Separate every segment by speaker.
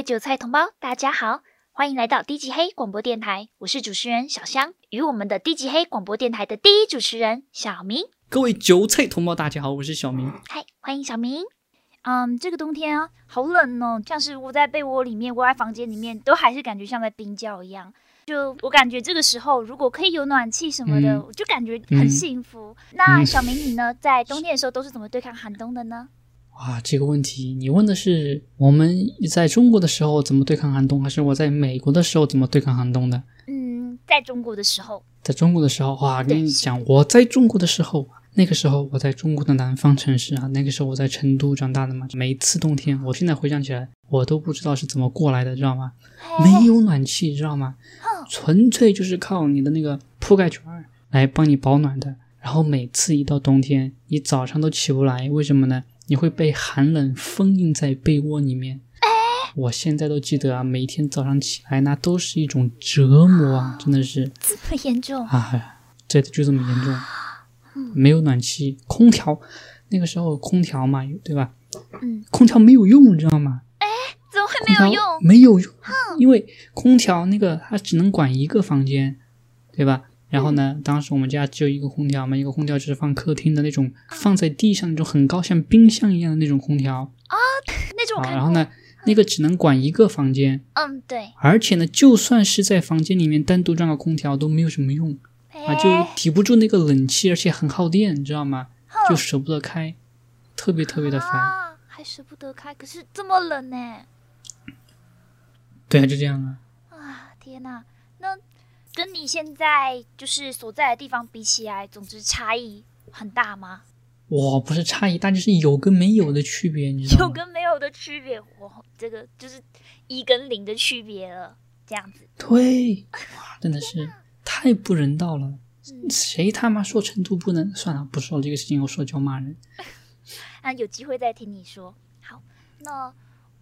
Speaker 1: 位韭菜同胞，大家好，欢迎来到低级黑广播电台，我是主持人小香，与我们的低级黑广播电台的第一主持人小明。
Speaker 2: 各位韭菜同胞，大家好，我是小明。
Speaker 1: 嗨，欢迎小明。嗯，这个冬天啊，好冷哦，像是窝在被窝里面，窝在房间里面，都还是感觉像在冰窖一样。就我感觉这个时候，如果可以有暖气什么的，
Speaker 2: 嗯
Speaker 1: 我就感觉很幸福。那小明你呢，在冬天的时候都是怎么对抗寒冬的呢？
Speaker 2: 哇，这个问题你问的是我们在中国的时候怎么对抗寒冬，还是我在美国的时候怎么对抗寒冬的？
Speaker 1: 嗯，在中国的时候，
Speaker 2: 在中国的时候，哇，跟你讲，我在中国的时候，那个时候我在中国的南方城市啊，那个时候我在成都长大的嘛。每一次冬天，我现在回想起来，我都不知道是怎么过来的，知道吗？没有暖气，知道吗？纯粹就是靠你的那个铺盖卷儿来帮你保暖的。然后每次一到冬天，你早上都起不来，为什么呢？你会被寒冷封印在被窝里面。我现在都记得啊，每天早上起来那都是一种折磨啊，真的是。
Speaker 1: 这么严重？
Speaker 2: 啊，这就这么严重，没有暖气，空调，那个时候空调嘛，对吧？
Speaker 1: 嗯，
Speaker 2: 空调没有用，你知道吗？
Speaker 1: 哎怎么会没有用？
Speaker 2: 没有用，因为空调那个它只能管一个房间，对吧？然后呢，当时我们家只有一个空调嘛，一个空调就是放客厅的那种，放在地上那种很高，像冰箱一样的那种空调啊。
Speaker 1: 那种
Speaker 2: 然后呢，那个只能管一个房间，
Speaker 1: 嗯，对，
Speaker 2: 而且呢，就算是在房间里面单独装个空调都没有什么用。啊，就
Speaker 1: 哎
Speaker 2: 抵不住那个冷气，而且很耗电，你知道吗？就舍不得开，特别特别的烦。
Speaker 1: 啊，还舍不得开，可是这么冷呢！
Speaker 2: 对啊，就这样啊。
Speaker 1: 啊，天哪，那跟你现在就是所在的地方比起来，总之差异很大吗？
Speaker 2: 哇，不是差异大，就是有跟没有的区别，你知道吗有？
Speaker 1: 跟没有的区别，我这个就是一跟零的区别了，这样子。
Speaker 2: 对，哇，真的是太不人道了。
Speaker 1: 嗯
Speaker 2: 谁他妈说成都不能？算了，不说了这个事情，我说就要骂人。
Speaker 1: 啊有机会再听你说。好，那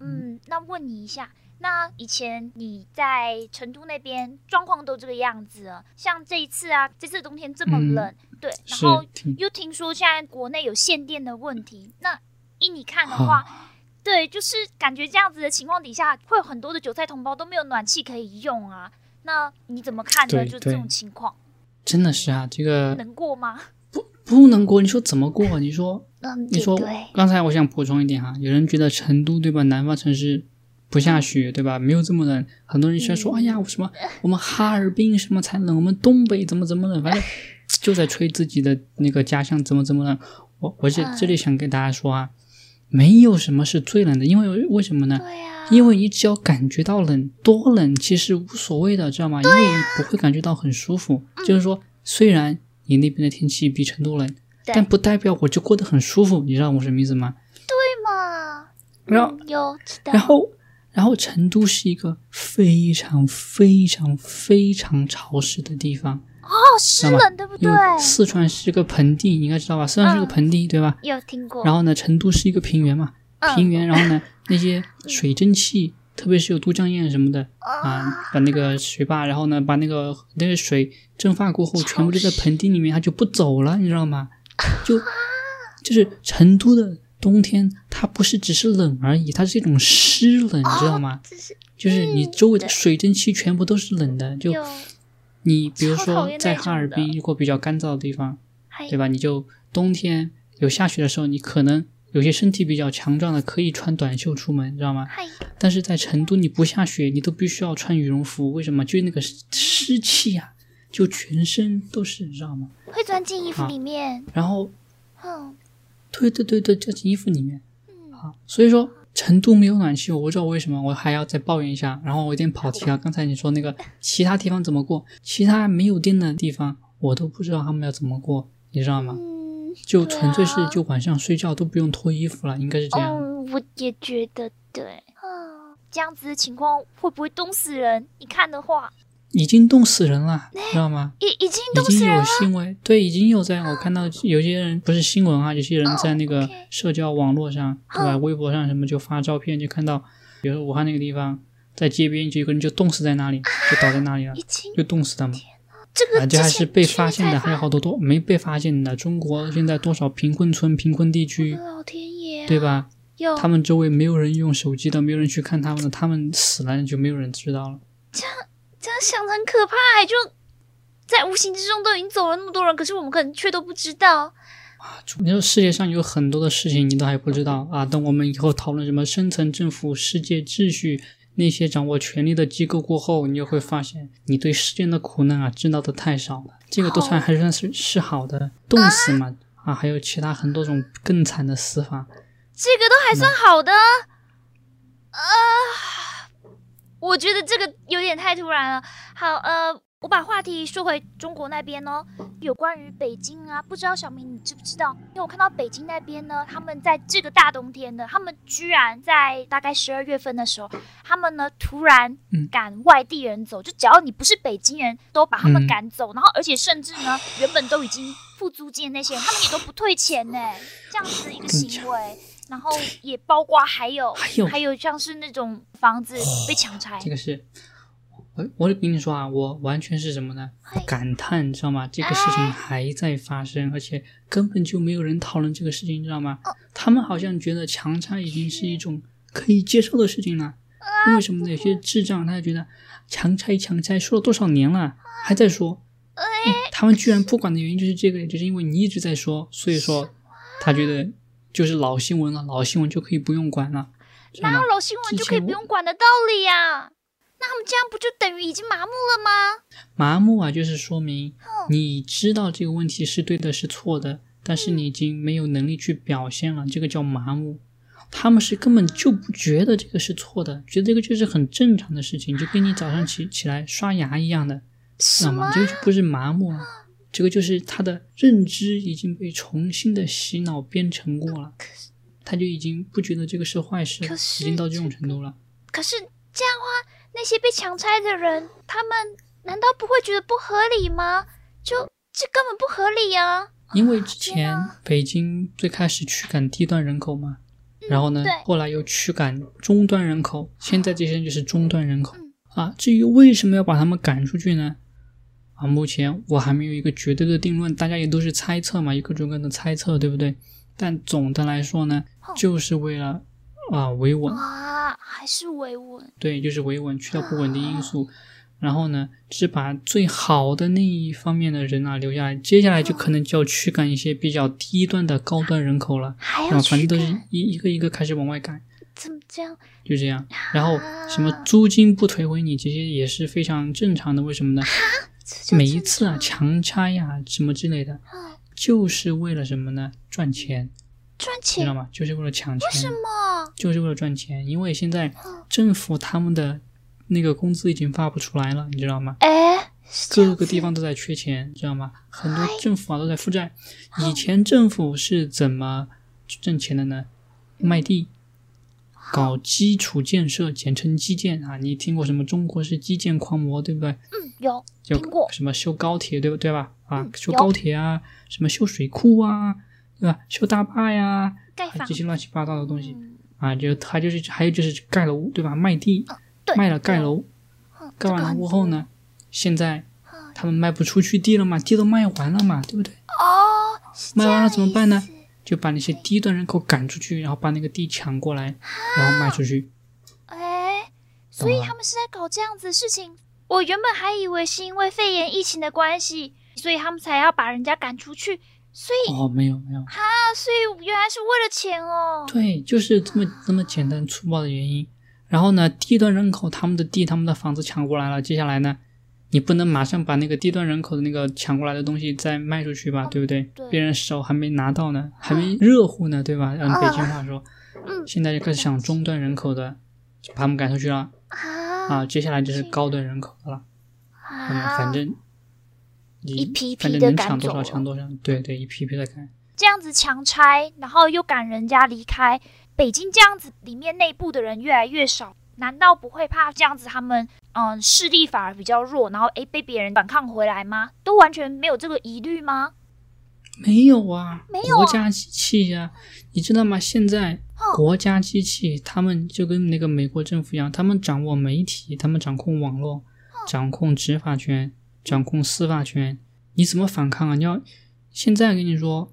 Speaker 1: 嗯，那问你一下，那以前你在成都那边状况都这个样子了，像这一次啊，这次冬天这么
Speaker 2: 嗯
Speaker 1: 冷，对，然后又听说现在国内有限电的问题，那依你看的话，
Speaker 2: 啊，
Speaker 1: 对，就是感觉这样子的情况底下，会有很多的韭菜同胞都没有暖气可以用啊。那你怎么看呢？
Speaker 2: 对
Speaker 1: 就这种情况，
Speaker 2: 真的是啊，这个
Speaker 1: 能过吗？
Speaker 2: 不不能过。你说怎么过？你说
Speaker 1: 嗯，
Speaker 2: 你说，刚才我想补充一点哈，有人觉得成都对吧，南方城市不下雪对吧，没有这么冷，很多人居然说，
Speaker 1: 嗯
Speaker 2: 哎呀，我什么我们哈尔滨什么才冷，我们东北怎么怎么冷，反正就在吹自己的那个家乡怎么怎么冷。我我这
Speaker 1: 嗯
Speaker 2: 这里想跟大家说啊，没有什么是最冷的，因为为什么呢？因为你只要感觉到冷，多冷其实无所谓的，知道吗？因为你不会感觉到很舒服。就是说，虽然你那边的天气比成都冷，但不代表我就过得很舒服，你知道我什么意思吗？
Speaker 1: 对嘛，
Speaker 2: 然后然后，然后成都是一个非常非常非常潮湿的地方，
Speaker 1: 哦，湿冷对不对
Speaker 2: 因？为四川是个盆地，你应该知道吧？四川是个
Speaker 1: 嗯
Speaker 2: 盆地，对吧？
Speaker 1: 有听过，
Speaker 2: 然后呢，成都是一个平原嘛，
Speaker 1: 嗯
Speaker 2: 平原，然后呢，那些水蒸气，特别是有都江堰什么的
Speaker 1: 啊，
Speaker 2: 啊，把那个水坝，然后呢，把那个那个水蒸发过后，全部就在盆地里面，它就不走了，你知道吗？就 就是成都的冬天，它不是只是冷而已，它是一种湿冷，你知道吗？就是你
Speaker 1: 嗯
Speaker 2: 周围的水蒸气全部都是冷的，就，你比如说在哈尔滨，如果比较干燥的地方，对吧？你就冬天有下雪的时候，你可能有些身体比较强壮的可以穿短袖出门，知道吗？但是在成都，你不下雪，你都必须要穿羽绒服。为什么？就那个湿气啊，就全身都是，你知道吗？
Speaker 1: 会钻进衣服
Speaker 2: 啊
Speaker 1: 里面，
Speaker 2: 然后，
Speaker 1: 嗯
Speaker 2: 对对对对，就进衣服里面
Speaker 1: 嗯，
Speaker 2: 啊。所以说，成都没有暖气，我不知道为什么，我还要再抱怨一下。然后我有点跑题了。刚才你说那个其他地方怎么过，其他没有电的地方，我都不知道他们要怎么过，你知道吗？
Speaker 1: 嗯，
Speaker 2: 就纯粹是
Speaker 1: 啊
Speaker 2: 就晚上睡觉都不用脱衣服了，应该是这样。
Speaker 1: 嗯，我也觉得对，啊，这样子的情况会不会冻死人？你看的话，
Speaker 2: 已经冻死人了，知道吗？
Speaker 1: 已已经
Speaker 2: 已经有
Speaker 1: 冻死人了，
Speaker 2: 新闻，对，已经有在我看到有些人不是新闻啊，有些人在那
Speaker 1: 哦
Speaker 2: 个社交网络上，对吧？
Speaker 1: 嗯
Speaker 2: 微博上什么就发照片，就看到，比如说武汉那个地方，在街边就有个人就冻死在那里，就倒在那里了就冻死的嘛。
Speaker 1: 这个
Speaker 2: 啊，这还是被发现的，还有好多多没被发现的。中国现在多少贫困村、贫困地区，
Speaker 1: 老天爷、啊，
Speaker 2: 对？吧？
Speaker 1: 有
Speaker 2: 他们周围没有人用手机的，没有人去看他们的，他们死了就没有人知道了。
Speaker 1: 这样想的很可怕，就在无形之中都已经走了那么多人，可是我们可能却都不知道。
Speaker 2: 啊你说世界上有很多的事情你都还不知道啊！等我们以后讨论什么深层政府、世界秩序那些掌握权力的机构过后，你就会发现你对世间的苦难啊知道的太少了。这个都算还算是是好的，冻死嘛啊，还有其他很多种更惨的死法。
Speaker 1: 这个都还算好的，啊，我觉得这个有点太突然了。好，呃，我把话题说回中国那边哦，有关于北京啊，不知道小明你知不知道？因为我看到北京那边呢，他们在这个大冬天的，他们居然在大概十二月份的时候，他们呢突然赶外地人走，就只要你不是北京人，都把他们赶走，然后而且甚至呢，原本都已经付租金的那些人，他们也都不退钱呢，这样子一个行为。然后也包括还有
Speaker 2: 还有
Speaker 1: 还有像是那种房子被强拆，
Speaker 2: 这个是，我我跟你说啊，我完全是什么呢？感叹，知道吗？这个事情还在发生，而且根本就没有人讨论这个事情，知道吗？他们好像觉得强拆已经是一种可以接受的事情了。为什么呢？有些智障他就觉得强拆强拆说了多少年了，还在说？他们居然不管的原因就是这个，就是因为你一直在说，所以说他觉得。就是老新闻了，老新闻就可以不用管了。
Speaker 1: 哪有老新闻就可以不用管的道理呀？那他们这样不就等于已经麻木了吗？
Speaker 2: 麻木啊，就是说明你知道这个问题是对的，是错的，但是你已经没有能力去表现了，这个叫麻木。他们是根本就不觉得这个是错的，觉得这个就是很正常的事情，就跟你早上起起来刷牙一样的，知道吗？这个就不是麻木啊。这个就是他的认知已经被重新的洗脑编程过了，他就已经不觉得这个是坏事，已经到这种程度了。
Speaker 1: 可是这样的话，那些被强拆的人，他们难道不会觉得不合理吗？就这根本不合理呀！
Speaker 2: 因为之前北京最开始驱赶低端人口嘛，然后呢，后来又驱赶中端人口，现在这些人就是中端人口啊。至于为什么要把他们赶出去呢？啊，目前我还没有一个绝对的定论，大家也都是猜测嘛，有各种各样的猜测，对不对？但总的来说呢，就是为了啊维稳
Speaker 1: 啊，还是维稳？
Speaker 2: 对，就是维稳，去掉不稳定因素，然后呢，只把最好的那一方面的人啊留下来，接下来就可能就要驱赶一些比较低端的高端人口了，啊，反正都是一一个一个开始往外赶，
Speaker 1: 怎么这样？
Speaker 2: 就这样，然后什么租金不退回你，这些也是非常正常的，为什么呢？每一次啊，强拆呀，什么之类的，就是为了什么呢？赚钱，
Speaker 1: 赚钱，
Speaker 2: 知道吗？就是为了抢钱。为
Speaker 1: 什么？
Speaker 2: 就是为了赚钱，因为现在政府他们的那个工资已经发不出来了，你知道吗？
Speaker 1: 哎，
Speaker 2: 各个地方都在缺钱，知道吗？很多政府啊都在负债。以前政府是怎么挣钱的呢？卖地。搞基础建设，简称基建啊，你听过什么？中国是基建狂魔，对不对？
Speaker 1: 嗯，有听过。
Speaker 2: 什么修高铁，对不对吧？啊，修高铁啊，什么修水库啊，对吧？修大坝呀，这些乱七八糟的东西啊，就他就是还有就是盖楼，对吧？卖地，卖了盖楼，盖完了过后呢，现在他们卖不出去地了嘛，地都卖完了嘛，对不对？
Speaker 1: 哦，
Speaker 2: 卖完了怎么办呢？就把那些低端人口赶出去，然后把那个地抢过来，然后卖出去。
Speaker 1: 哎，所以他们是在搞这样子的事情。我原本还以为是因为肺炎疫情的关系，所以他们才要把人家赶出去。所以
Speaker 2: 哦，没有没有
Speaker 1: 哈，所以原来是为了钱哦。
Speaker 2: 对，就是这么这么简单粗暴的原因。然后呢，低端人口他们的地、他们的房子抢过来了，接下来呢？你不能马上把那个低端人口的那个抢过来的东西再卖出去吧，对不对？别人手还没拿到呢，还没热乎呢，对吧？按北京话说，现在就开始抢中端人口的，就把他们赶出去了啊！接下来就是高端人口的了，啊，反正
Speaker 1: 一批一
Speaker 2: 批的赶多少抢多少，对对，一批一批的赶。
Speaker 1: 这样子强拆，然后又赶人家离开北京，这样子里面内部的人越来越少。难道不会怕这样子他们嗯势力反而比较弱，然后诶被别人反抗回来吗？都完全没有这个疑虑吗？
Speaker 2: 没有啊，
Speaker 1: 没有
Speaker 2: 国家机器呀，你知道吗？现在国家机器他们就跟那个美国政府一样，他们掌握媒体，他们掌控网络，掌控执法权，掌控司法权，你怎么反抗啊？你要现在跟你说，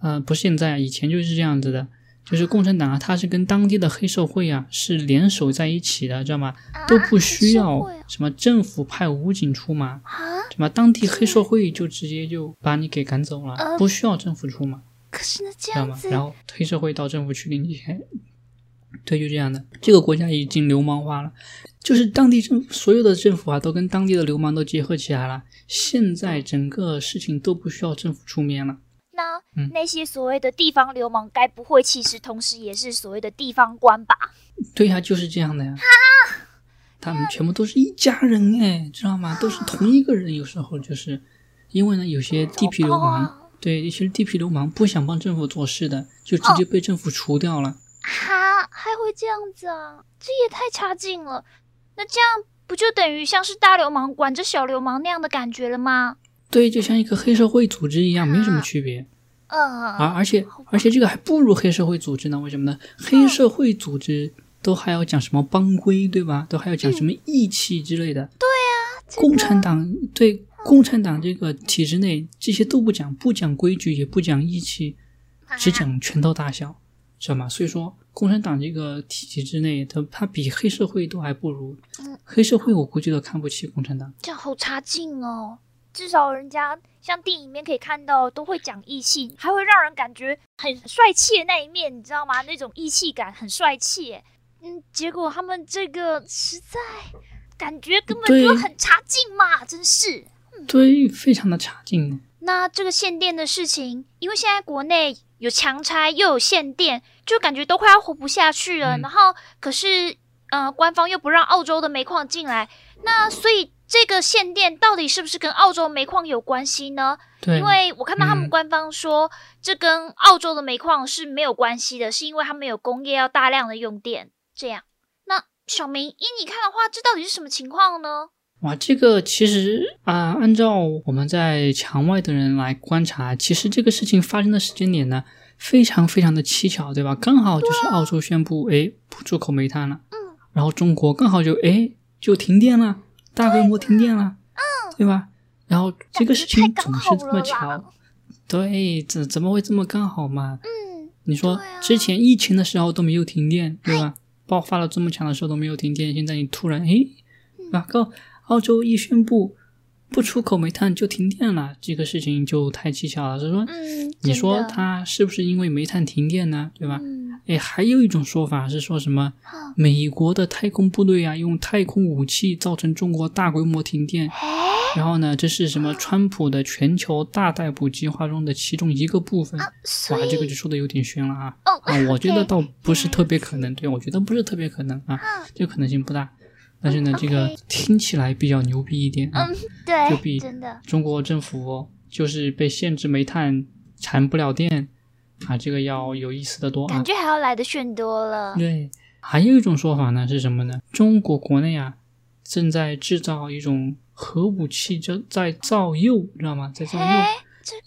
Speaker 2: 呃，不，现在以前就是这样子的。就是共产党啊，它是跟当地的黑社会啊是联手在一起的，知道吗？
Speaker 1: 啊
Speaker 2: 都不需要什么政府派武警出马，
Speaker 1: 啊，
Speaker 2: 什么当地黑社会就直接就把你给赶走了，
Speaker 1: 呃
Speaker 2: 不需要政府出马。
Speaker 1: 可是那这
Speaker 2: 知道吗？
Speaker 1: 样子，
Speaker 2: 然后黑社会到政府去领钱，对，就这样的。这个国家已经流氓化了，就是当地政府所有的政府啊，都跟当地的流氓都结合起来了。现在整个事情都不需要政府出面了。
Speaker 1: 那、
Speaker 2: 嗯
Speaker 1: 那些所谓的地方流氓，该不会其实同时也是所谓的地方官吧？
Speaker 2: 对呀、就是这样的呀。他们全部都是一家人哎，知道吗？都是同一个人。有时候就是因为呢，有些地痞流氓，
Speaker 1: 哦
Speaker 2: 对一些地痞流氓不想帮政府做事的，就直接被政府除掉了。
Speaker 1: 哈，还会这样子啊？这也太差劲了。那这样不就等于像是大流氓管着小流氓那样的感觉了吗？
Speaker 2: 对，就像一个黑社会组织一样，没什么区别。
Speaker 1: 嗯，
Speaker 2: 而而且而且这个还不如黑社会组织呢？为什么呢？黑社会组织都还要讲什么帮规，对吧？都还要讲什么义气之类的。对啊、
Speaker 1: 这个
Speaker 2: 共产党对共产党这个体制内这些都不讲，不讲规矩，也不讲义气，只讲拳头大小，知道吗？所以说，共产党这个体系之内，它它比黑社会都还不如。黑社会我估计都看不起共产党。
Speaker 1: 这样好差劲哦。至少人家像电影里面可以看到，都会讲义气，还会让人感觉很帅气的那一面，你知道吗？那种义气感很帅气。嗯，结果他们这个实在感觉根本就很差劲嘛，真是。
Speaker 2: 对，非常的差劲。
Speaker 1: 那这个限电的事情，因为现在国内有强拆又有限电，就感觉都快要活不下去了。
Speaker 2: 嗯
Speaker 1: 然后可是呃，官方又不让澳洲的煤矿进来，那所以这个限电到底是不是跟澳洲煤矿有关系呢？
Speaker 2: 对，
Speaker 1: 因为我看到他们
Speaker 2: 嗯
Speaker 1: 官方说，这跟澳洲的煤矿是没有关系的，是因为他们有工业要大量的用电。这样，那小明依你看的话，这到底是什么情况呢？
Speaker 2: 哇，这个其实啊、按照我们在墙外的人来观察，其实这个事情发生的时间点呢，非常非常的蹊跷，对吧？刚好就是澳洲宣布，哎，不出口煤炭了，
Speaker 1: 嗯，
Speaker 2: 然后中国刚好就哎就停电了，大规模停电了，嗯，对吧？然后这个事情总是这么巧，对，怎怎么会这么刚好嘛？
Speaker 1: 嗯，
Speaker 2: 你说
Speaker 1: 啊
Speaker 2: 之前疫情的时候都没有停电，对吧？爆发了这么强的时候都没有停电，现在你突然诶，
Speaker 1: 嗯
Speaker 2: 啊，告澳洲一宣布不出口煤炭就停电了，这个事情就太蹊跷了。所以说，
Speaker 1: 嗯，
Speaker 2: 你说
Speaker 1: 真的
Speaker 2: 它是不是因为煤炭停电呢？对吧？
Speaker 1: 嗯，
Speaker 2: 诶，还有一种说法是说什么美国的太空部队啊，用太空武器造成中国大规模停电，
Speaker 1: 哎，
Speaker 2: 然后呢，这是什么川普的全球大逮捕计划中的其中一个部分。哇，这个就说的有点悬了啊！
Speaker 1: 哦
Speaker 2: 啊，我觉得倒不是特别可能，对我觉得不是特别可能啊，这个可能性不大。但是呢，这个听起来比较牛逼一点啊。就比，
Speaker 1: 真的，
Speaker 2: 中国政府就是被限制煤炭产不了电啊，这个要有意思的多啊
Speaker 1: 感。觉还要来的炫多了。
Speaker 2: 对，还有一种说法呢是什么呢？中国国内啊正在制造一种核武器，就在造铀，知道吗？在造铀。
Speaker 1: 哎，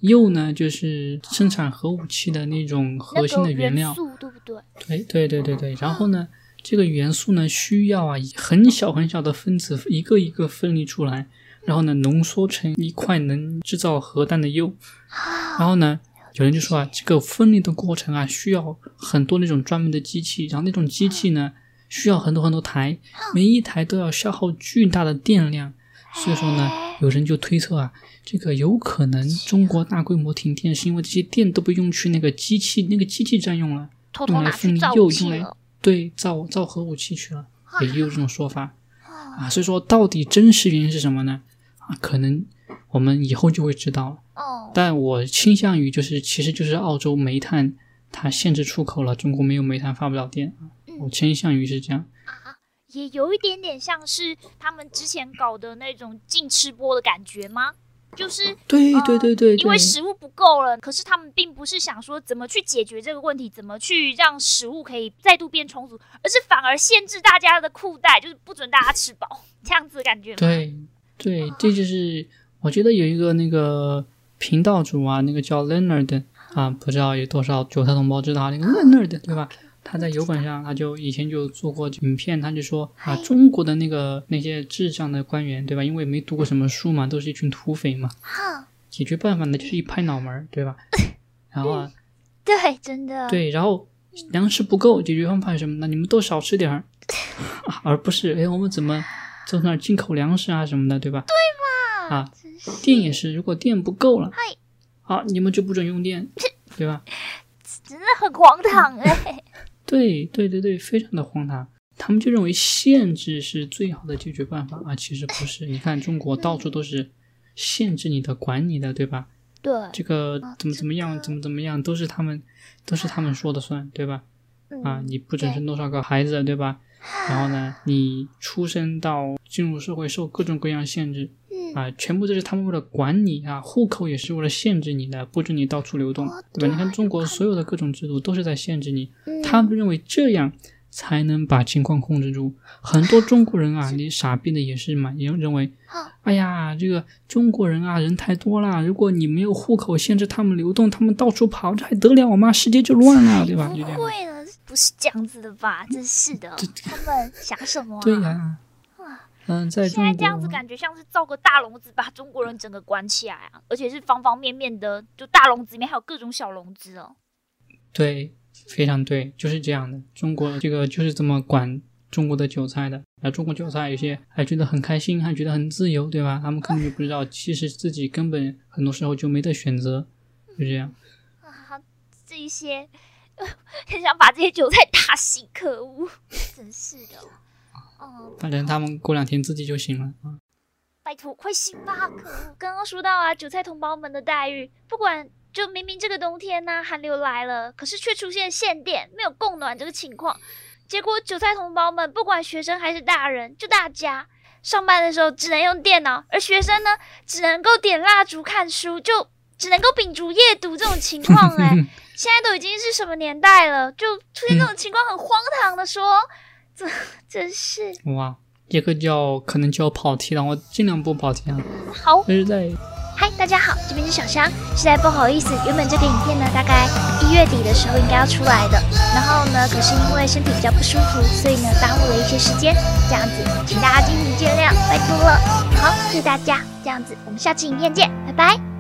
Speaker 2: 铀呢，就是生产核武器的那种核心的原料。
Speaker 1: 素对不对？
Speaker 2: 对对对对对。然后呢，这个元素呢，需要啊以很小很小的分子一个一个分离出来，然后呢浓缩成一块能制造核弹的铀。然后呢，有人就说啊，这个分离的过程啊，需要很多那种专门的机器，然后那种机器呢，需要很多很多台，每一台都要消耗巨大的电量。所以说呢，有人就推测啊，这个有可能中国大规模停电是因为这些电都被用去那个机器那个机器占用了，用来分离铀，用来。对造造核武器去了，也有这种说法啊。所以说，到底真实原因是什么呢？啊，可能我们以后就会知道了。
Speaker 1: 哦，
Speaker 2: 但我倾向于就是，其实就是澳洲煤炭它限制出口了，中国没有煤炭发不了电。我倾向于是这样。
Speaker 1: 也有一点点像是他们之前搞的那种禁吃播的感觉吗？就是
Speaker 2: 对
Speaker 1: 呃
Speaker 2: 对对对对，
Speaker 1: 因为食物不够了，可是他们并不是想说怎么去解决这个问题，怎么去让食物可以再度变充足，而是反而限制大家的裤带，就是不准大家吃饱，这样子的感觉吗？
Speaker 2: 对对，这就是我觉得有一个那个频道主啊，那个叫 Leonard 啊，不知道有多少韭菜同胞知道那个 Leonard 对吧？他在油管上，他就以前就做过影片，他就说啊，中国的那个那些智障的官员对吧？因为没读过什么书嘛，都是一群土匪嘛，解决办法呢就是一拍脑门儿对吧？然后啊，
Speaker 1: 对，真的，
Speaker 2: 对，然后粮食不够，解决方法是什么呢？你们都少吃点儿，而不是哎，我们怎么从那儿进口粮食啊什么的，对吧？
Speaker 1: 对
Speaker 2: 嘛？啊，电也是，如果电不够了，好，你们就不准用电，对吧？
Speaker 1: 真的很荒唐哎。
Speaker 2: 对对对对，非常的荒唐。他们就认为限制是最好的解决办法啊，其实不是。你看中国到处都是限制你的、管你的，对吧？
Speaker 1: 对，
Speaker 2: 这个怎么怎么样，怎么怎么样，都是他们，都是他们说的算，对吧？啊，你不准生多少个孩子，对吧？然后呢，你出生到进入社会受各种各样限制，啊，全部都是他们为了管你啊，户口也是为了限制你的，不准你到处流动，对吧？你看中国所有的各种制度都是在限制你，他们认为这样。才能把情况控制住。很多中国人啊，你傻逼的也是嘛，也认为，哎呀，这个中国人啊，人太多了，如果你没有户口限制他们流动，他们到处跑，这还得了吗？世界就乱了，对吧？不
Speaker 1: 会了，不是这样子的吧？真是的，他们想什么？
Speaker 2: 对呀，嗯，在
Speaker 1: 现在这样子感觉像是造个大笼子，把中国人整个关起来啊，而且是方方面面的，就大笼子里面还有各种小笼子哦。
Speaker 2: 对。非常对，就是这样的。中国这个就是这么管中国的韭菜的。那，中国韭菜有些还觉得很开心，还觉得很自由，对吧？他们根本就不知道，其实自己根本很多时候就没得选择，就这样。
Speaker 1: 啊，这一些 很想把这些韭菜打死，可恶！真是的。
Speaker 2: 哦，反正他们过两天自己就行了啊。
Speaker 1: 拜托，快醒吧！可恶，刚刚说到啊，韭菜同胞们的待遇，不管。就明明这个冬天呢，寒流来了，可是却出现限电，没有供暖这个情况。结果韭菜同胞们，不管学生还是大人，就大家上班的时候只能用电脑，而学生呢，只能够点蜡烛看书，就只能够秉烛夜读这种情况。哎，现在都已经是什么年代了，就出现这种情况，很荒唐的说，这 真是
Speaker 2: 哇，这个叫可能就要跑题了，我尽量不跑题啊。
Speaker 1: 好，
Speaker 2: 这是在。
Speaker 1: 嗨，大家好，这边是小香。实在不好意思，原本这个影片呢，大概一月底的时候应该要出来的，然后呢，可是因为身体比较不舒服，所以呢，耽误了一些时间。这样子，请大家敬请见谅，拜托了。好，谢谢大家。这样子，我们下期影片见，拜拜。